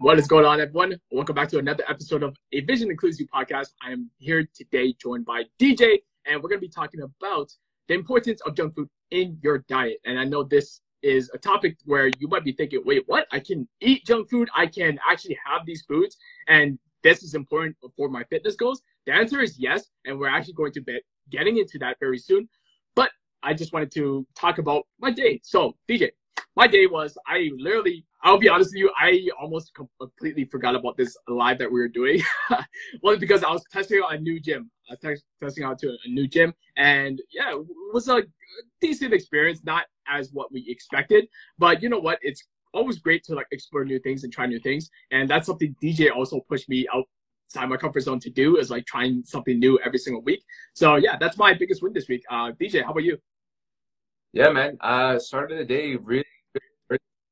What is going on, everyone? Welcome back to another episode of A Vusion Includes You podcast. I am here today joined by DJ, and we're going to be talking about the importance of junk food in your diet. And I know this is a topic where you might be thinking, wait, what? I can eat junk food? I can actually have these foods, and this is important for my fitness goals? The answer is yes, and we're actually going to be getting into that very soon. But I just wanted to talk about my day. So, DJ, my day was I literally I'll be honest with you, I almost completely forgot about this live that we were doing. One because I was testing out a new gym. I was testing out to a new gym, and yeah, it was a decent experience. Not as what we expected, but you know what? It's always great to like explore new things and try new things, and that's something DJ also pushed me outside my comfort zone to do is like trying something new every single week. So yeah, that's my biggest win this week. Uh, DJ, how about you? Yeah, man. Uh, started the day really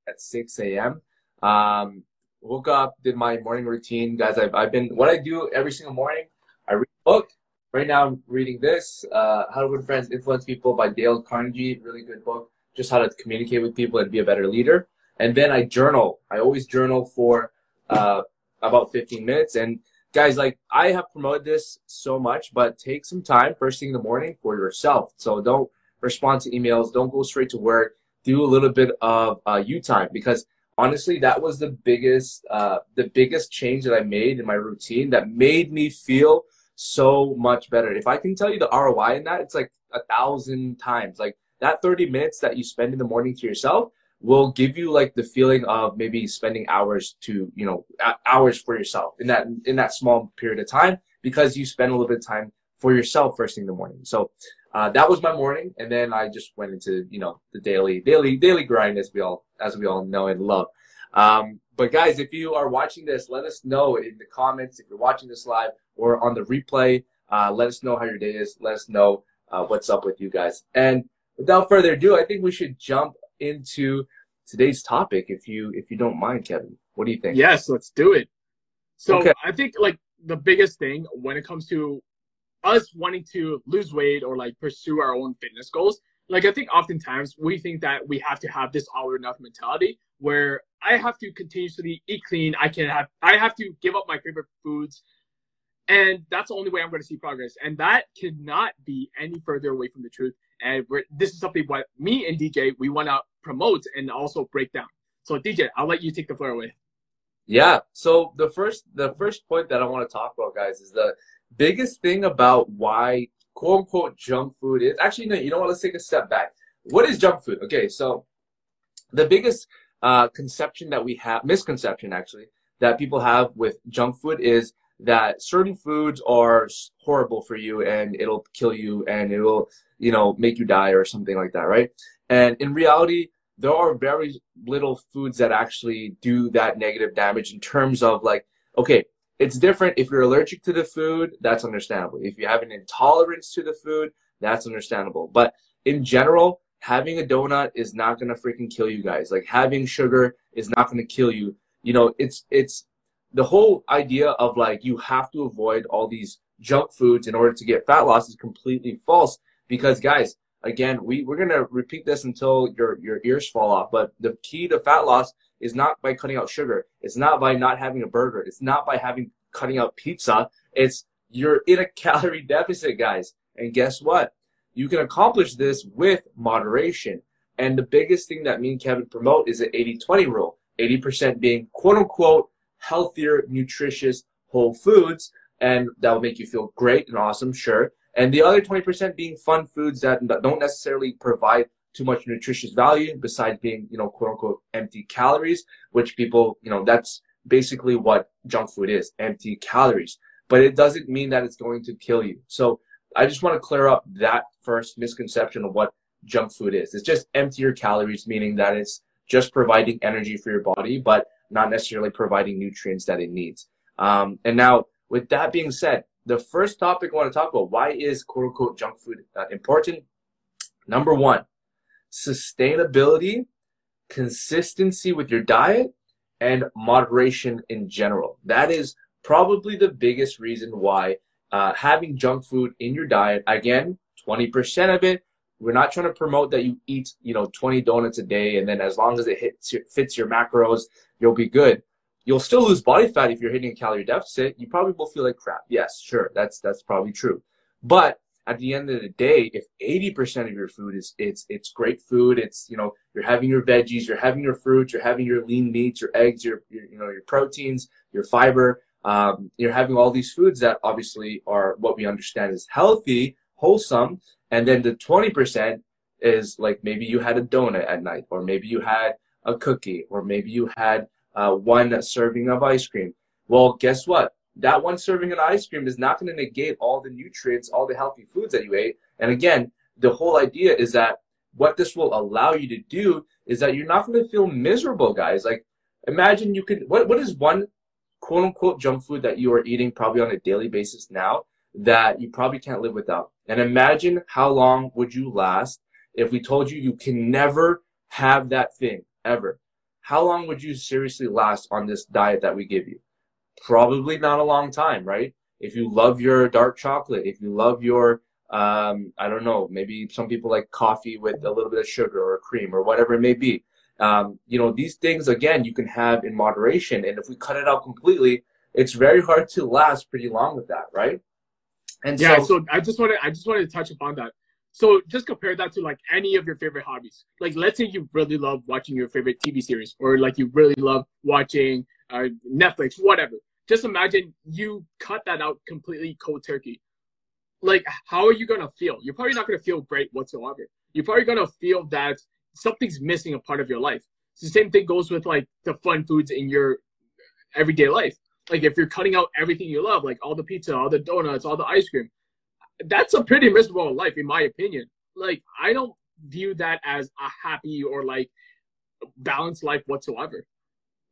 at 6 a.m. Um, woke up, did my morning routine. Guys, I've, I've been, what I do every single morning, I read a book. Right now I'm reading this, uh, How to Win Friends, Influence People by Dale Carnegie. Really good book. Just how to communicate with people and be a better leader. And then I journal. I always journal for uh, about 15 minutes. And guys, like I have promoted this so much, but take some time first thing in the morning for yourself. So don't respond to emails. Don't go straight to work do a little bit of uh, U time because honestly, that was the biggest uh, the biggest change that I made in my routine that made me feel so much better. If I can tell you the ROI in that, it's like a thousand times. Like that 30 minutes that you spend in the morning to yourself will give you like the feeling of maybe spending hours to you know hours for yourself in that in that small period of time because you spend a little bit of time for yourself first thing in the morning. So uh, that was my morning, and then I just went into you know the daily daily daily grind as we all as we all know and love. Um, but guys, if you are watching this, let us know in the comments if you're watching this live or on the replay. Uh, let us know how your day is. Let us know uh, what's up with you guys. And without further ado, I think we should jump into today's topic. If you if you don't mind, Kevin, what do you think? Yes, let's do it. So okay. I think like the biggest thing when it comes to us wanting to lose weight or like pursue our own fitness goals, like I think oftentimes we think that we have to have this all or nothing mentality where I have to continuously eat clean. I can have I have to give up my favorite foods. And that's the only way I'm going to see progress. And that cannot be any further away from the truth. And this is something what me and DJ we want to promote and also break down. So DJ, I'll let you take the floor away. Yeah. So the first the first point that I want to talk about, guys, is the biggest thing about why quote unquote junk food is actually no you know what? Let's take a step back. What is junk food? Okay so the biggest uh, conception that we have misconception actually that people have with junk food is that certain foods are horrible for you and it'll kill you and it will you know make you die or something like that right? And in reality there are very little foods that actually do that negative damage in terms of like okay it's different if you're allergic to the food, that's understandable. If you have an intolerance to the food, that's understandable. But in general, having a donut is not gonna freaking kill you guys. Like having sugar is not gonna kill you. You know, it's it's the whole idea of like you have to avoid all these junk foods in order to get fat loss is completely false. Because guys, again, we, we're gonna repeat this until your your ears fall off. But the key to fat loss is not by cutting out sugar. It's not by not having a burger. It's not by having cutting out pizza. It's you're in a calorie deficit, guys. And guess what? You can accomplish this with moderation. And the biggest thing that me and Kevin promote is the 80-20 rule. 80% being quote unquote healthier, nutritious whole foods. And that will make you feel great and awesome, sure. And the other 20% being fun foods that don't necessarily provide too much nutritious value besides being, you know, quote unquote empty calories, which people, you know, that's basically what junk food is, empty calories. But it doesn't mean that it's going to kill you. So I just want to clear up that first misconception of what junk food is. It's just emptier calories, meaning that it's just providing energy for your body, but not necessarily providing nutrients that it needs. Um, and now, with that being said, the first topic I want to talk about why is quote unquote junk food uh, important? Number one, sustainability, consistency with your diet, and moderation in general. That is probably the biggest reason why uh, having junk food in your diet, again, 20% of it, we're not trying to promote that you eat, you know, 20 donuts a day and then as long as it hits your, fits your macros, you'll be good. You'll still lose body fat if you're hitting a calorie deficit. You probably will feel like crap. Yes, sure, that's that's probably true. But at the end of the day, if 80% of your food is it's it's great food, it's you know you're having your veggies, you're having your fruits, you're having your lean meats, your eggs, your, your you know your proteins, your fiber, um, you're having all these foods that obviously are what we understand is healthy, wholesome, and then the 20% is like maybe you had a donut at night, or maybe you had a cookie, or maybe you had uh, one serving of ice cream. Well, guess what? That one serving of ice cream is not going to negate all the nutrients, all the healthy foods that you ate. And again, the whole idea is that what this will allow you to do is that you're not going to feel miserable, guys. Like, imagine you could, what, what is one quote unquote junk food that you are eating probably on a daily basis now that you probably can't live without? And imagine how long would you last if we told you you can never have that thing ever. How long would you seriously last on this diet that we give you? Probably not a long time, right? If you love your dark chocolate, if you love your, um, I don't know, maybe some people like coffee with a little bit of sugar or cream or whatever it may be. Um, you know, these things, again, you can have in moderation. And if we cut it out completely, it's very hard to last pretty long with that, right? And yeah, so, so I just wanted I just wanted to touch upon that. So just compare that to like any of your favorite hobbies. Like let's say you really love watching your favorite TV series, or like you really love watching uh, Netflix, whatever. Just imagine you cut that out completely cold turkey. Like how are you gonna feel? You're probably not gonna feel great whatsoever. You're probably gonna feel that something's missing a part of your life. the same thing goes with like the fun foods in your everyday life like if you're cutting out everything you love, like all the pizza, all the donuts, all the ice cream, that's a pretty miserable life, in my opinion. Like I don't view that as a happy or like balanced life whatsoever.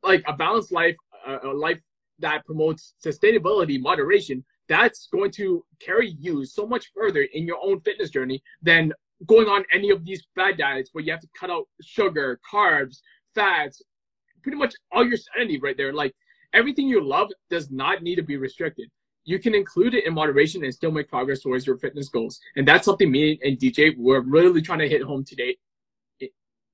Like a balanced life, a life that promotes sustainability, moderation, that's going to carry you so much further in your own fitness journey than going on any of these bad diets where you have to cut out sugar, carbs, fats, pretty much all your sanity right there. Like everything you love does not need to be restricted. You can include it in moderation and still make progress towards your fitness goals. And that's something me and DJ were really trying to hit home today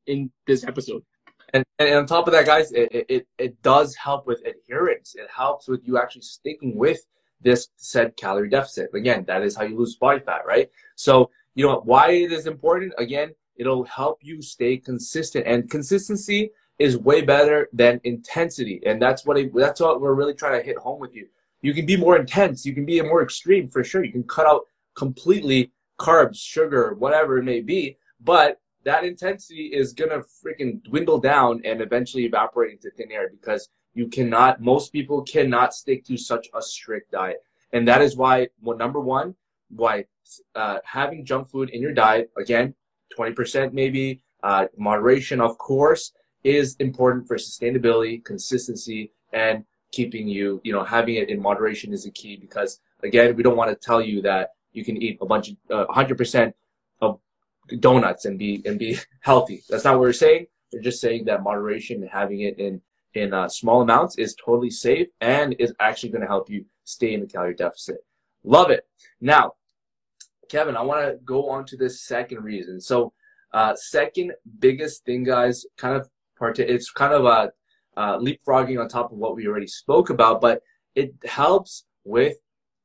in this episode. And, and on top of that, guys, it, it, it does help with adherence. It helps with you actually sticking with this said calorie deficit. Again, that is how you lose body fat, right? So, you know, why it is important, again, it'll help you stay consistent. And consistency is way better than intensity, and that's what that's what we're really trying to hit home with you. You can be more intense, you can be more extreme for sure. You can cut out completely carbs, sugar, whatever it may be, but that intensity is gonna freaking dwindle down and eventually evaporate into thin air because you cannot. Most people cannot stick to such a strict diet, and that is why. Well, number one, why uh, having junk food in your diet again, twenty percent maybe, uh, moderation of course, is important for sustainability, consistency, and keeping you, you know, having it in moderation is a key because again, we don't want to tell you that you can eat a bunch of uh, 100% of donuts and be and be healthy. That's not what we're saying. We're just saying that moderation and having it in in uh, small amounts is totally safe and is actually going to help you stay in the calorie deficit. Love it. Now, Kevin, I want to go on to this second reason. So, uh, second biggest thing, guys, kind of part. It's kind of a uh, leapfrogging on top of what we already spoke about, but it helps with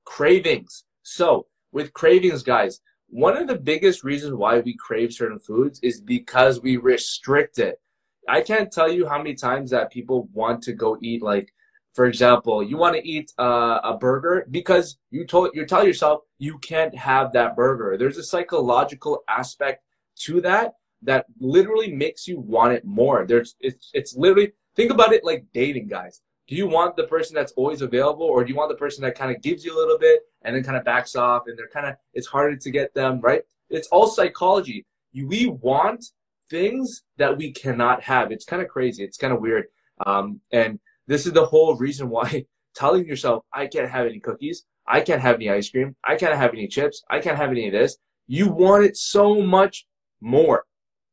cravings. So with cravings, guys, one of the biggest reasons why we crave certain foods is because we restrict it. I can't tell you how many times that people want to go eat like for example, you want to eat uh, a burger because you told you tell yourself you can't have that burger. There's a psychological aspect to that that literally makes you want it more. There's it's it's literally think about it like dating, guys. Do you want the person that's always available, or do you want the person that kind of gives you a little bit and then kind of backs off, and they're kind of it's harder to get them right? It's all psychology. We want things that we cannot have. It's kind of crazy. It's kind of weird. Um, and this is the whole reason why telling yourself, I can't have any cookies, I can't have any ice cream, I can't have any chips, I can't have any of this. You want it so much more.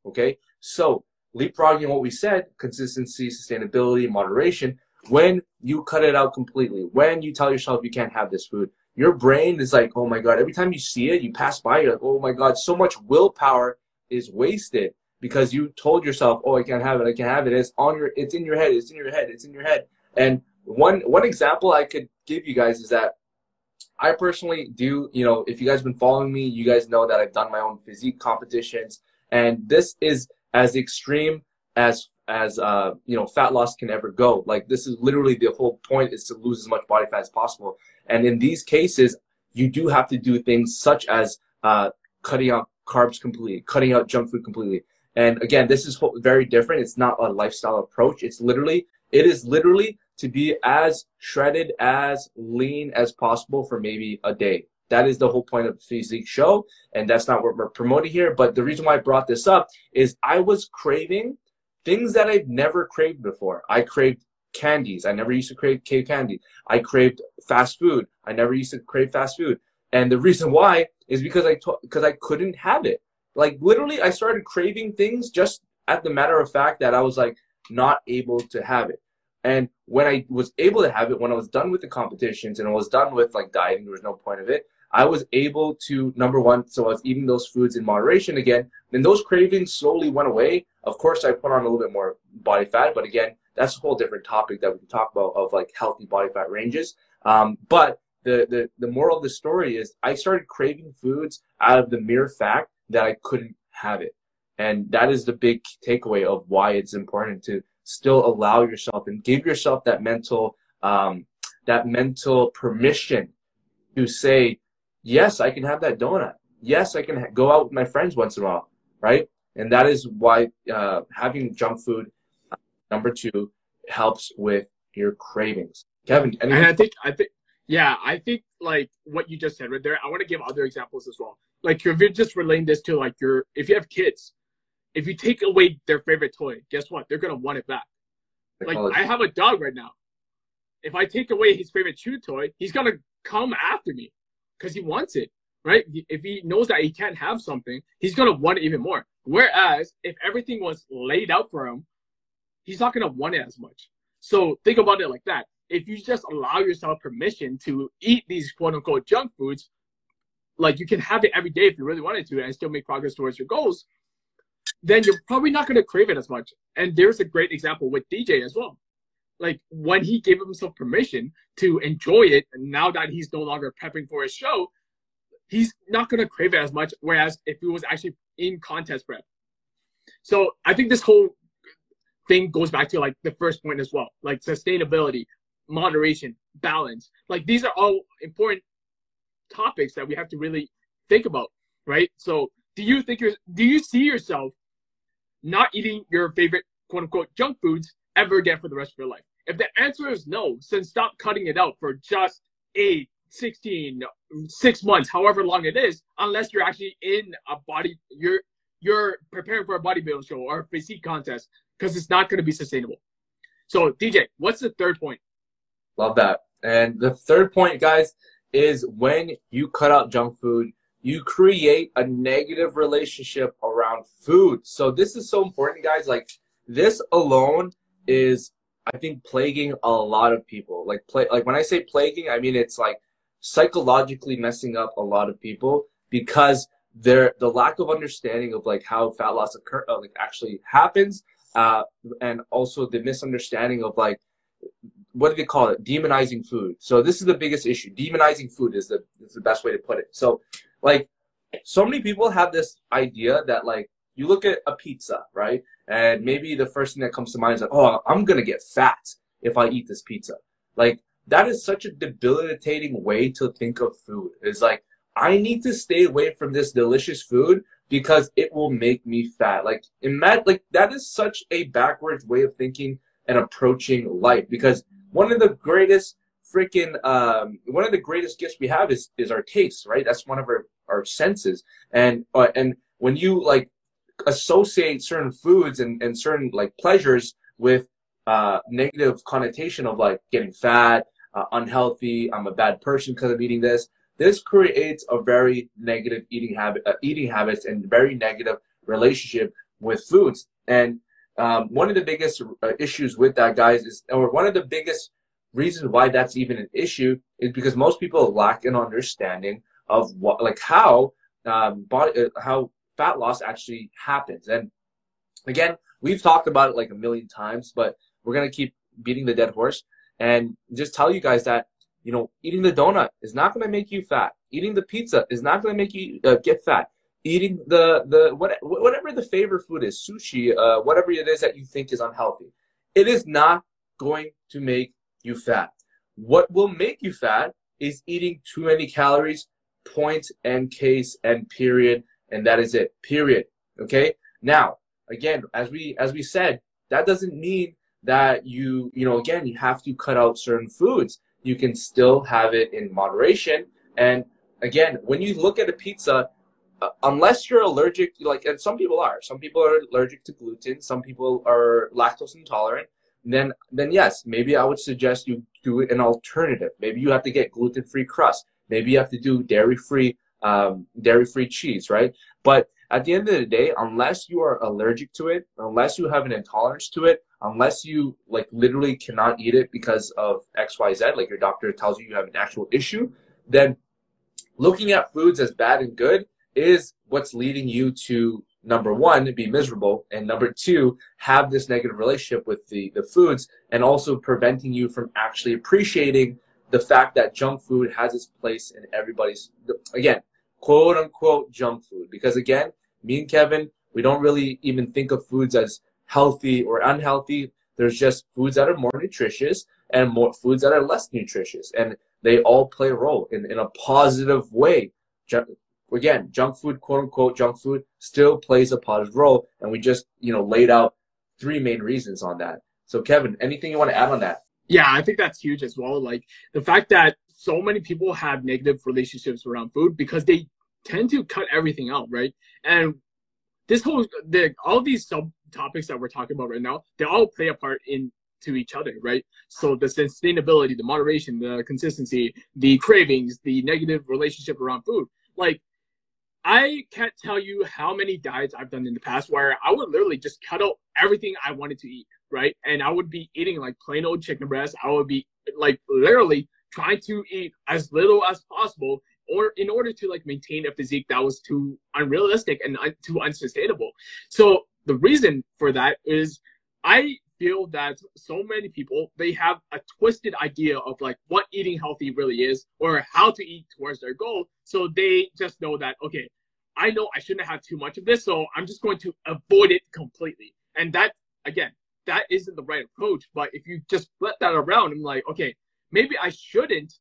Okay? So, leapfrogging what we said, consistency, sustainability, moderation, when you cut it out completely, when you tell yourself you can't have this food, your brain is like, oh my God, every time you see it, you pass by, you're like, oh my God, so much willpower is wasted because you told yourself, oh, I can't have it, I can't have it. It's on your, it's in your head, it's in your head, it's in your head. And one, one example I could give you guys is that I personally do, you know, if you guys have been following me, you guys know that I've done my own physique competitions. And this is as extreme as as uh, you know fat loss can ever go. Like this is literally the whole point is to lose as much body fat as possible. And in these cases, you do have to do things such as uh, cutting out carbs completely, cutting out junk food completely. And again, this is very different. It's not a lifestyle approach. It's literally, it is literally to be as shredded, as lean as possible for maybe a day. That is the whole point of physique show. And that's not what we're promoting here. But the reason why I brought this up is I was craving things that I've never craved before. I craved candies. I never used to crave cave candy. I craved fast food. I never used to crave fast food. And the reason why is because I because I couldn't have it. Like literally, I started craving things just at the matter of fact that I was like not able to have it. And when I was able to have it, when I was done with the competitions and I was done with like dieting, there was no point of it. I was able to number one, so I was eating those foods in moderation again. And those cravings slowly went away. Of course, I put on a little bit more body fat, but again, that's a whole different topic that we can talk about of like healthy body fat ranges. Um, but the, the the moral of the story is I started craving foods out of the mere fact that I couldn't have it, and that is the big takeaway of why it's important to still allow yourself and give yourself that mental um, that mental permission to say yes, I can have that donut. Yes, I can ha- go out with my friends once in a while, right? And that is why uh, having junk food Number two, helps with your cravings. Kevin, anything? and I think I think yeah, I think like what you just said right there. I want to give other examples as well. Like if you're just relating this to like your if you have kids, if you take away their favorite toy, guess what? They're gonna want it back. Like I have a dog right now. If I take away his favorite chew toy, he's gonna come after me because he wants it, right? If he knows that he can't have something, he's gonna want it even more. Whereas if everything was laid out for him, he's not to want it as much. So think about it like that. If you just allow yourself permission to eat these quote unquote junk foods, like you can have it every day if you really wanted to and still make progress towards your goals, then you're probably not to crave it as much. And there's a great example with DJ as well. Like when he gave himself permission to enjoy it, and now that he's no longer prepping for his show, he's not to crave it as much. Whereas if he was actually in contest prep. So I think this whole thing goes back to like the first point as well, like sustainability, moderation, balance. Like these are all important topics that we have to really think about, right? So, do you think you're do you see yourself not eating your favorite quote unquote junk foods ever again for the rest of your life? If the answer is no, then stop cutting it out for just eight, 16, six months, however long it is, unless you're actually in a body, you're you're preparing for a bodybuilding show or a physique contest because it's not going to be sustainable. So, DJ, what's the third point? Love that. And the third point, guys, is when you cut out junk food, you create a negative relationship around food. So, this is so important, guys. Like, this alone is, I think, plaguing a lot of people. Like, play, like when I say plaguing, I mean it's like psychologically messing up a lot of people because there the lack of understanding of like how fat loss occur uh, like actually happens uh, and also the misunderstanding of like what do they call it? Demonizing food. So this is the biggest issue. Demonizing food is the is the best way to put it. So like so many people have this idea that like you look at a pizza right and maybe the first thing that comes to mind is like oh i'm gonna get fat if i eat this pizza like that is such a debilitating way to think of food it's like i need to stay away from this delicious food because it will make me fat. Like imagine like that is such a backwards way of thinking and approaching life because one of the greatest freaking um, one of the greatest gifts we have is is our taste, right? That's one of our our senses. And uh, and when you like associate certain foods and, and certain like pleasures with uh, negative connotation of like getting fat, uh, unhealthy, I'm a bad person because I'm eating this. This creates a very negative eating habit, uh, eating habits, and very negative relationship with foods. And um, one of the biggest uh, issues with that, guys, is or one of the biggest reasons why that's even an issue is because most people lack an understanding of what, like how um, body, uh, how fat loss actually happens. And again, we've talked about it like a million times, but we're gonna keep beating the dead horse and just tell you guys that you know eating the donut is not gonna make you fat. Eating the pizza is not gonna make you uh, get fat. Eating the the what, whatever the favorite food is, sushi, uh, whatever it is that you think is unhealthy, it is not going to make you fat. What will make you fat is eating too many calories, point and case and period, and that is it. Period. Okay. Now, again, as we as we said, that doesn't mean that you you know again you have to cut out certain foods. You can still have it in moderation. And again, when you look at a pizza, uh, unless you're allergic, like and some people are, some people are allergic to gluten, some people are lactose intolerant. Then then yes, maybe I would suggest you do an alternative. Maybe you have to get gluten free crust. Maybe you have to do dairy free um, dairy free cheese, right? But at the end of the day, unless you are allergic to it, unless you have an intolerance to it, unless you like literally cannot eat it because of XYZ, like your doctor tells you you have an actual issue, then looking at foods as bad and good is what's leading you to number one, be miserable, and number two, have this negative relationship with the, the foods, and also preventing you from actually appreciating the fact that junk food has its place in everybody's, again, quote unquote junk food. Because again, me and Kevin, we don't really even think of foods as healthy or unhealthy. There's just foods that are more nutritious and more foods that are less nutritious. And they all play a role in, in a positive way. Again, junk food, quote unquote, junk food still plays a positive role. And we just, you know, laid out three main reasons on that. So Kevin, anything you want to add on that? Yeah, I think that's huge as well. Like the fact that so many people have negative relationships around food because they tend to cut everything out, right? And this whole the all these sub topics that we're talking about right now, they all play a part in to each other, right? So the sustainability, the moderation, the consistency, the cravings, the negative relationship around food. Like I can't tell you how many diets I've done in the past where I would literally just cut out everything I wanted to eat, right? And I would be eating like plain old chicken breast. I would be like literally trying to eat as little as possible or in order to like maintain a physique that was too unrealistic and un- too unsustainable. So the reason for that is I feel that so many people they have a twisted idea of like what eating healthy really is or how to eat towards their goal. So they just know that okay, I know I shouldn't have too much of this, so I'm just going to avoid it completely. And that again, that isn't the right approach. But if you just flip that around, I'm like, okay, maybe I shouldn't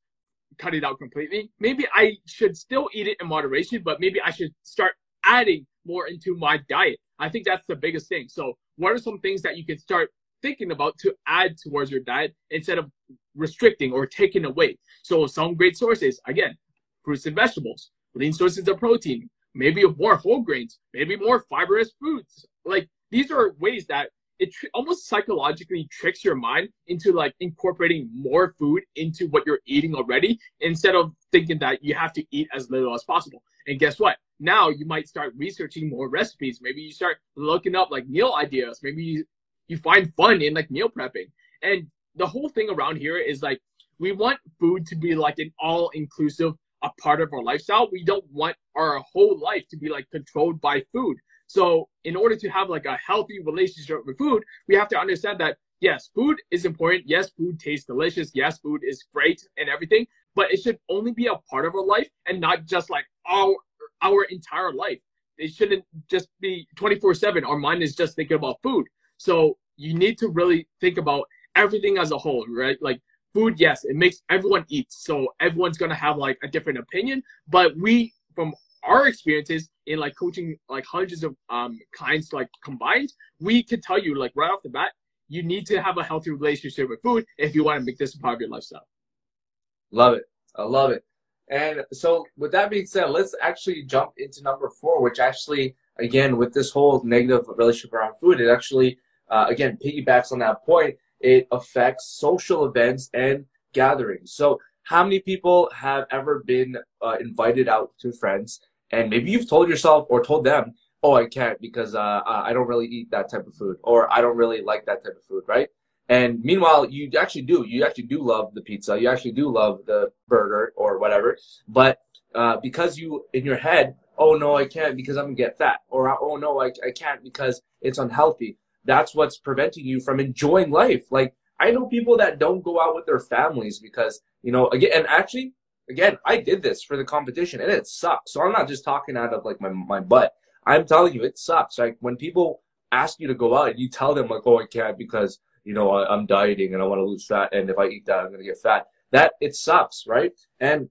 cut it out completely. Maybe I should still eat it in moderation, but maybe I should start adding more into my diet. I think that's the biggest thing. So, what are some things that you can start thinking about to add towards your diet instead of restricting or taking away? So, some great sources again, fruits and vegetables, lean sources of protein, maybe more whole grains, maybe more fibrous foods. Like these are ways that it tr- almost psychologically tricks your mind into like incorporating more food into what you're eating already instead of thinking that you have to eat as little as possible. And guess what? Now you might start researching more recipes. Maybe you start looking up like meal ideas. Maybe you, you find fun in like meal prepping. And the whole thing around here is like we want food to be like an all inclusive a part of our lifestyle. We don't want our whole life to be like controlled by food. So in order to have like a healthy relationship with food, we have to understand that yes, food is important. Yes, food tastes delicious. Yes, food is great and everything, but it should only be a part of our life and not just like our our entire life. It shouldn't just be 24/7. Our mind is just thinking about food. So you need to really think about everything as a whole, right? Like food, yes, it makes everyone eat. So everyone's gonna have like a different opinion, but we from our experiences in like coaching like hundreds of um clients like combined, we can tell you like right off the bat, you need to have a healthy relationship with food if you want to make this a part of your lifestyle. Love it. I love it. And so with that being said, let's actually jump into number four, which actually again with this whole negative relationship around food, it actually uh, again piggybacks on that point it affects social events and gatherings. So, how many people have ever been uh, invited out to friends, and maybe you've told yourself or told them, "Oh, I can't because uh, I don't really eat that type of food," or "I don't really like that type of food," right? And meanwhile, you actually do. You actually do love the pizza. You actually do love the burger or whatever. But uh, because you, in your head, oh no, I can't because I'm gonna get fat, or oh no, I, I can't because it's unhealthy. That's what's preventing you from enjoying life. Like I know people that don't go out with their families because you know again, and actually, again, I did this for the competition and it sucks. So I'm not just talking out of like my my butt. I'm telling you, it sucks. Like when people ask you to go out, and you tell them like, oh, I can't because you know I, I'm dieting and I want to lose fat, and if I eat that, I'm gonna get fat. That it sucks, right? And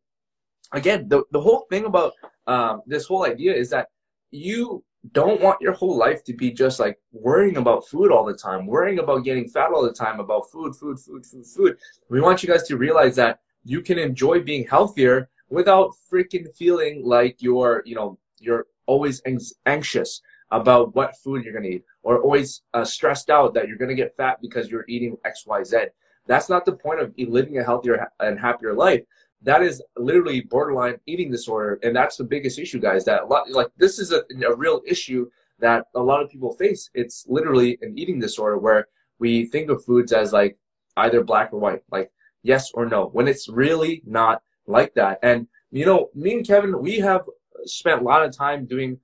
again, the the whole thing about um, this whole idea is that you don't want your whole life to be just like worrying about food all the time, worrying about getting fat all the time, about food, food, food, food, food. We want you guys to realize that you can enjoy being healthier without freaking feeling like you're, you know, you're always anxious about what food you're going to eat or always uh, stressed out that you're going to get fat because you're eating X, Y, Z. That's not the point of living a healthier and happier life. That is literally borderline eating disorder and that's the biggest issue guys that a lot like this is a, a real issue that a lot of people face. It's literally an eating disorder where we think of foods as like either black or white. Like yes or no when it's really not like that and you know me and kevin we have spent a lot of time doing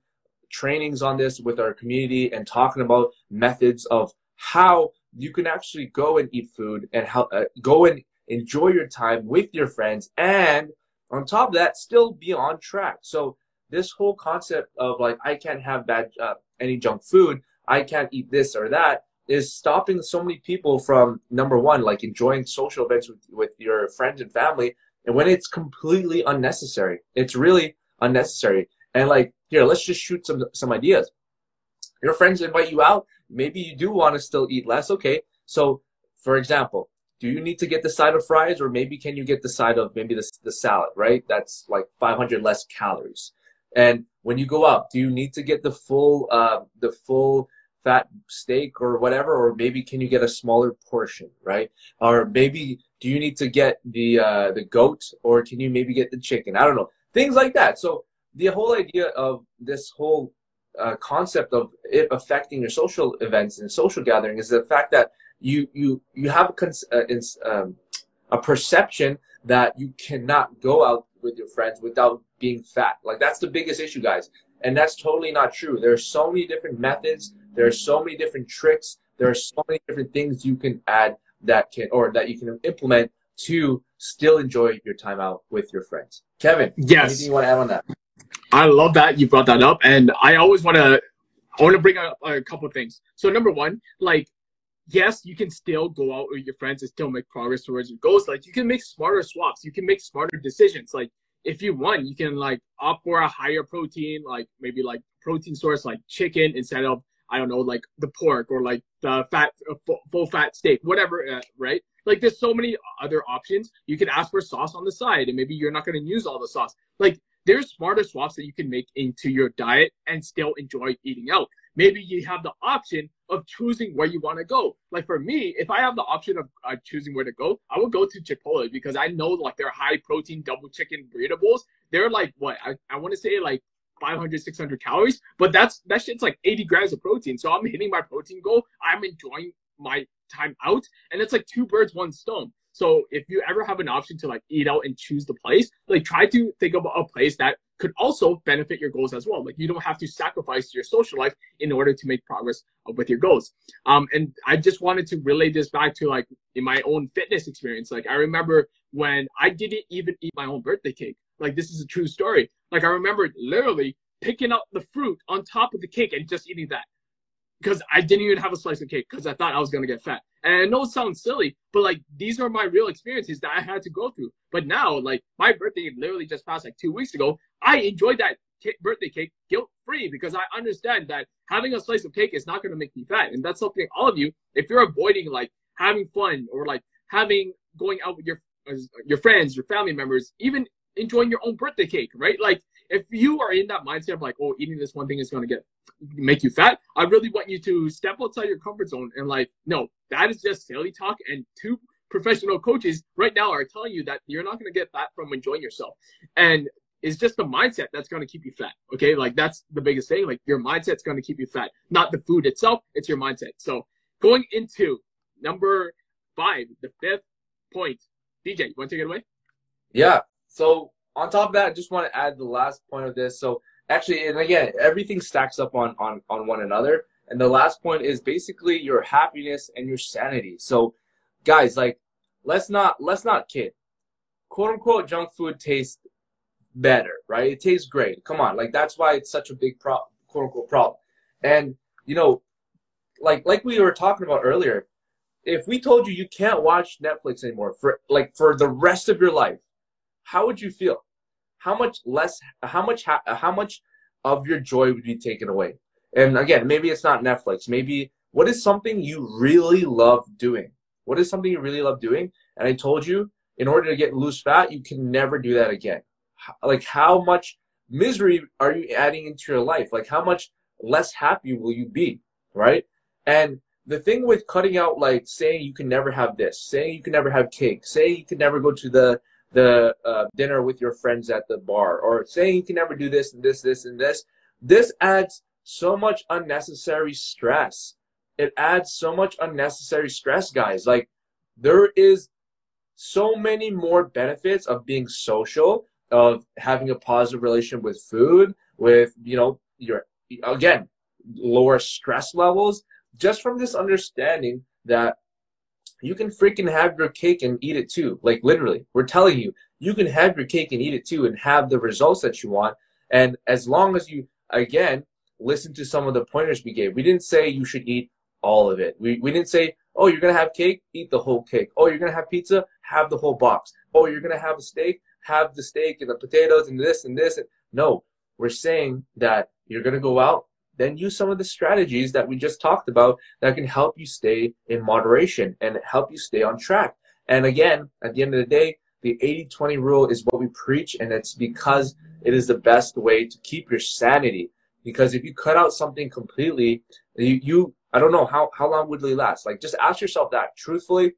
trainings on this with our community and talking about methods of how you can actually go and eat food and how uh, go and enjoy your time with your friends, and on top of that, still be on track. So this whole concept of like I can't have bad uh, any junk food, I can't eat this or that is stopping so many people from number one like enjoying social events with, with your friends and family and when it's completely unnecessary. It's really unnecessary. And like here let's just shoot some some ideas. Your friends invite you out. Maybe you do want to still eat less. Okay. So for example do you need to get the side of fries or maybe can you get the side of maybe the, the salad right? That's like 500 less calories. And when you go out do you need to get the full uh, the full fat steak or whatever or maybe can you get a smaller portion right? Or maybe do you need to get the uh, the goat or can you maybe get the chicken? I don't know. Things like that. So the whole idea of this whole uh, concept of it affecting your social events and social gathering is the fact that you you you have a, uh, um, a perception that you cannot go out with your friends without being fat. Like that's the biggest issue, guys, and that's totally not true. There are so many different methods. There are so many different tricks. There are so many different things you can add that can or that you can implement to still enjoy your time out with your friends. Kevin, yes, anything you want to add on that? I love that you brought that up, and I always want to I want to bring up a couple of things. So number one, like yes, you can still go out with your friends and still make progress towards your goals. Like you can make smarter swaps, you can make smarter decisions. Like if you want, you can like opt for a higher protein, like maybe like protein source like chicken instead of I don't know like the pork or like the fat uh, full fat steak, whatever, uh, right? Like there's so many other options. You can ask for sauce on the side, and maybe you're not going to use all the sauce. Like there's smarter swaps that you can make into your diet and still enjoy eating out maybe you have the option of choosing where you want to go. Like for me, if I have the option of uh, choosing where to go, I would go to Chipotle because I know like their high protein double chicken burrito bowls. They're like what I, I want to say like 500, 600 calories, but that's that shit's like 80 grams of protein. So I'm hitting my protein goal. I'm enjoying my time out, and it's like two birds, one stone. So if you ever have an option to like eat out and choose the place, like try to think of a place that could also benefit your goals as well. Like you don't have to sacrifice your social life in order to make progress with your goals. Um, and I just wanted to relay this back to like in my own fitness experience. Like I remember when I didn't even eat my own birthday cake. Like this is a true story. Like I remember literally picking up the fruit on top of the cake and just eating that because I didn't even have a slice of cake because I thought I was gonna get fat. And I know it sounds silly, but like these are my real experiences that I had to go through. But now, like my birthday literally just passed like two weeks ago. I enjoyed that birthday cake guilt free because I understand that having a slice of cake is not gonna make me fat, and that's something all of you, if you're avoiding like having fun or like having going out with your uh, your friends, your family members, even enjoying your own birthday cake, right? Like if you are in that mindset of like, oh, eating this one thing is gonna get make you fat, I really want you to step outside your comfort zone and like, no, that is just silly talk. And two professional coaches right now are telling you that you're not gonna get fat from enjoying yourself. And it's just the mindset that's going to keep you fat. Okay. Like that's the biggest thing. Like your mindset's going to keep you fat, not the food itself. It's your mindset. So going into number five, the fifth point, DJ, you want to take it away? Yeah. So on top of that, I just want to add the last point of this. So actually, and again, everything stacks up on on on one another. And the last point is basically your happiness and your sanity. So, guys, like, let's not let's not kid. "Quote unquote," junk food tastes better, right? It tastes great. Come on, like that's why it's such a big problem, quote unquote problem. And you know, like like we were talking about earlier, if we told you you can't watch Netflix anymore for like for the rest of your life, how would you feel? How much less? How much? How much of your joy would be taken away? And again, maybe it's not Netflix. Maybe what is something you really love doing? What is something you really love doing? And I told you, in order to get loose fat, you can never do that again like how much misery are you adding into your life? Like how much less happy will you be, right? And the thing with cutting out like saying you can never have this, saying you can never have cake, saying you can never go to the the uh, dinner with your friends at the bar, or saying you can never do this and this, this and this, this adds so much unnecessary stress. It adds so much unnecessary stress, guys. Like there is so many more benefits of being social of having a positive relationship with food, with, you know, your, again, lower stress levels, just from this understanding that you can freaking have your cake and eat it too. Like literally, we're telling you, you can have your cake and eat it too and have the results that you want. And as long as you, again, listen to some of the pointers we gave, we didn't say you should eat all of it. We, we didn't say, oh, you're going to have cake, eat the whole cake. Oh, you're going to have pizza, have the whole box. Oh, you're going to have a steak, have the steak and the potatoes and this and this. No, we're saying that you're going to go out, then use some of the strategies that we just talked about that can help you stay in moderation and help you stay on track. And again, at the end of the day, the 80 20 rule is what we preach, and it's because it is the best way to keep your sanity. Because if you cut out something completely, you, you I don't know how, how long would they last? Like, just ask yourself that truthfully.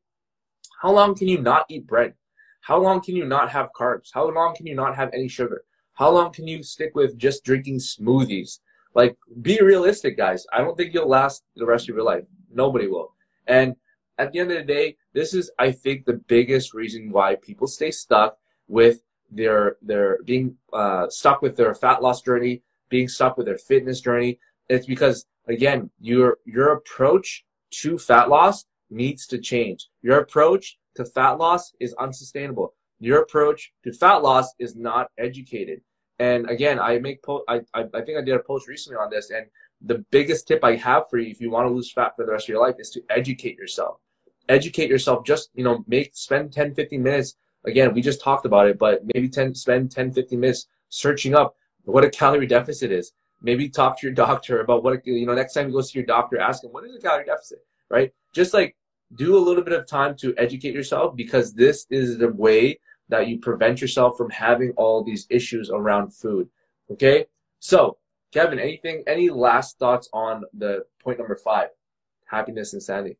How long can you not eat bread? How long can you not have carbs? How long can you not have any sugar? How long can you stick with just drinking smoothies? Like, be realistic, guys. I don't think you'll last the rest of your life. Nobody will. And at the end of the day, this is, I think, the biggest reason why people stay stuck with their their being uh, stuck with their fat loss journey, being stuck with their fitness journey. It's because again, your your approach to fat loss needs to change. Your approach to fat loss is unsustainable. Your approach to fat loss is not educated. And again, I make po- I, I, I think I did a post recently on this, and the biggest tip I have for you if you want to lose fat for the rest of your life is to educate yourself. Educate yourself. Just you know, make spend 10, 15 minutes. Again, we just talked about it, but maybe 10, spend 10, 15 minutes searching up what a calorie deficit is. Maybe talk to your doctor about what you know. Next time you go see your doctor, ask him what is a calorie deficit, right? Just like do a little bit of time to educate yourself because this is the way that you prevent yourself from having all these issues around food. Okay? So, Kevin, anything, any last thoughts on the point number five? Happiness and sanity.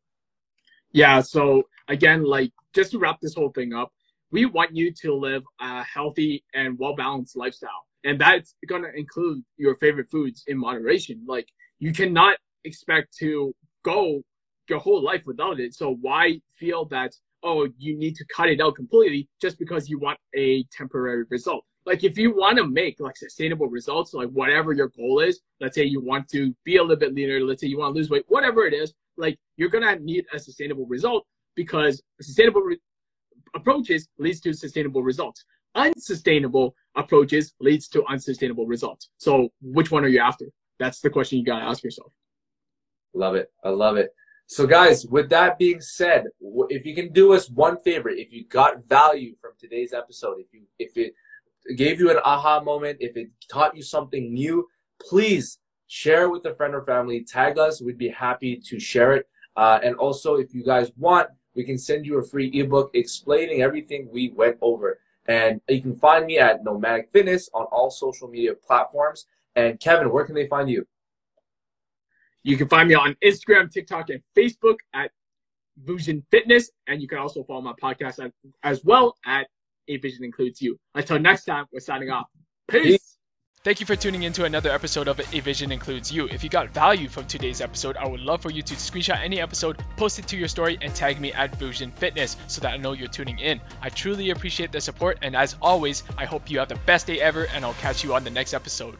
Yeah, so again, like just to wrap this whole thing up, we want you to live a healthy and well balanced lifestyle. And that's gonna include your favorite foods in moderation. Like you cannot expect to go your whole life without it. So why feel that oh you need to cut it out completely just because you want a temporary result? Like if you want to make like sustainable results, like whatever your goal is, let's say you want to be a little bit leaner, let's say you want to lose weight, whatever it is, like you're gonna need a sustainable result because sustainable re- approaches leads to sustainable results. Unsustainable approaches leads to unsustainable results. So which one are you after? That's the question you gotta ask yourself. Love it. I love it. So, guys, with that being said, if you can do us one favor, if you got value from today's episode, if you if it gave you an aha moment, if it taught you something new, please share with a friend or family. Tag us; we'd be happy to share it. Uh, and also, if you guys want, we can send you a free ebook explaining everything we went over. And you can find me at Nomadic Fitness on all social media platforms. And Kevin, where can they find you? You can find me on Instagram, TikTok, and Facebook at Vusion Fitness. And you can also follow my podcast as well at A Vusion Includes You. Until next time, we're signing off. Peace. Peace. Thank you for tuning in to another episode of A Vusion Includes You. If you got value from today's episode, I would love for you to screenshot any episode, post it to your story, and tag me at Vusion Fitness so that I know you're tuning in. I truly appreciate the support, and as always, I hope you have the best day ever, and I'll catch you on the next episode.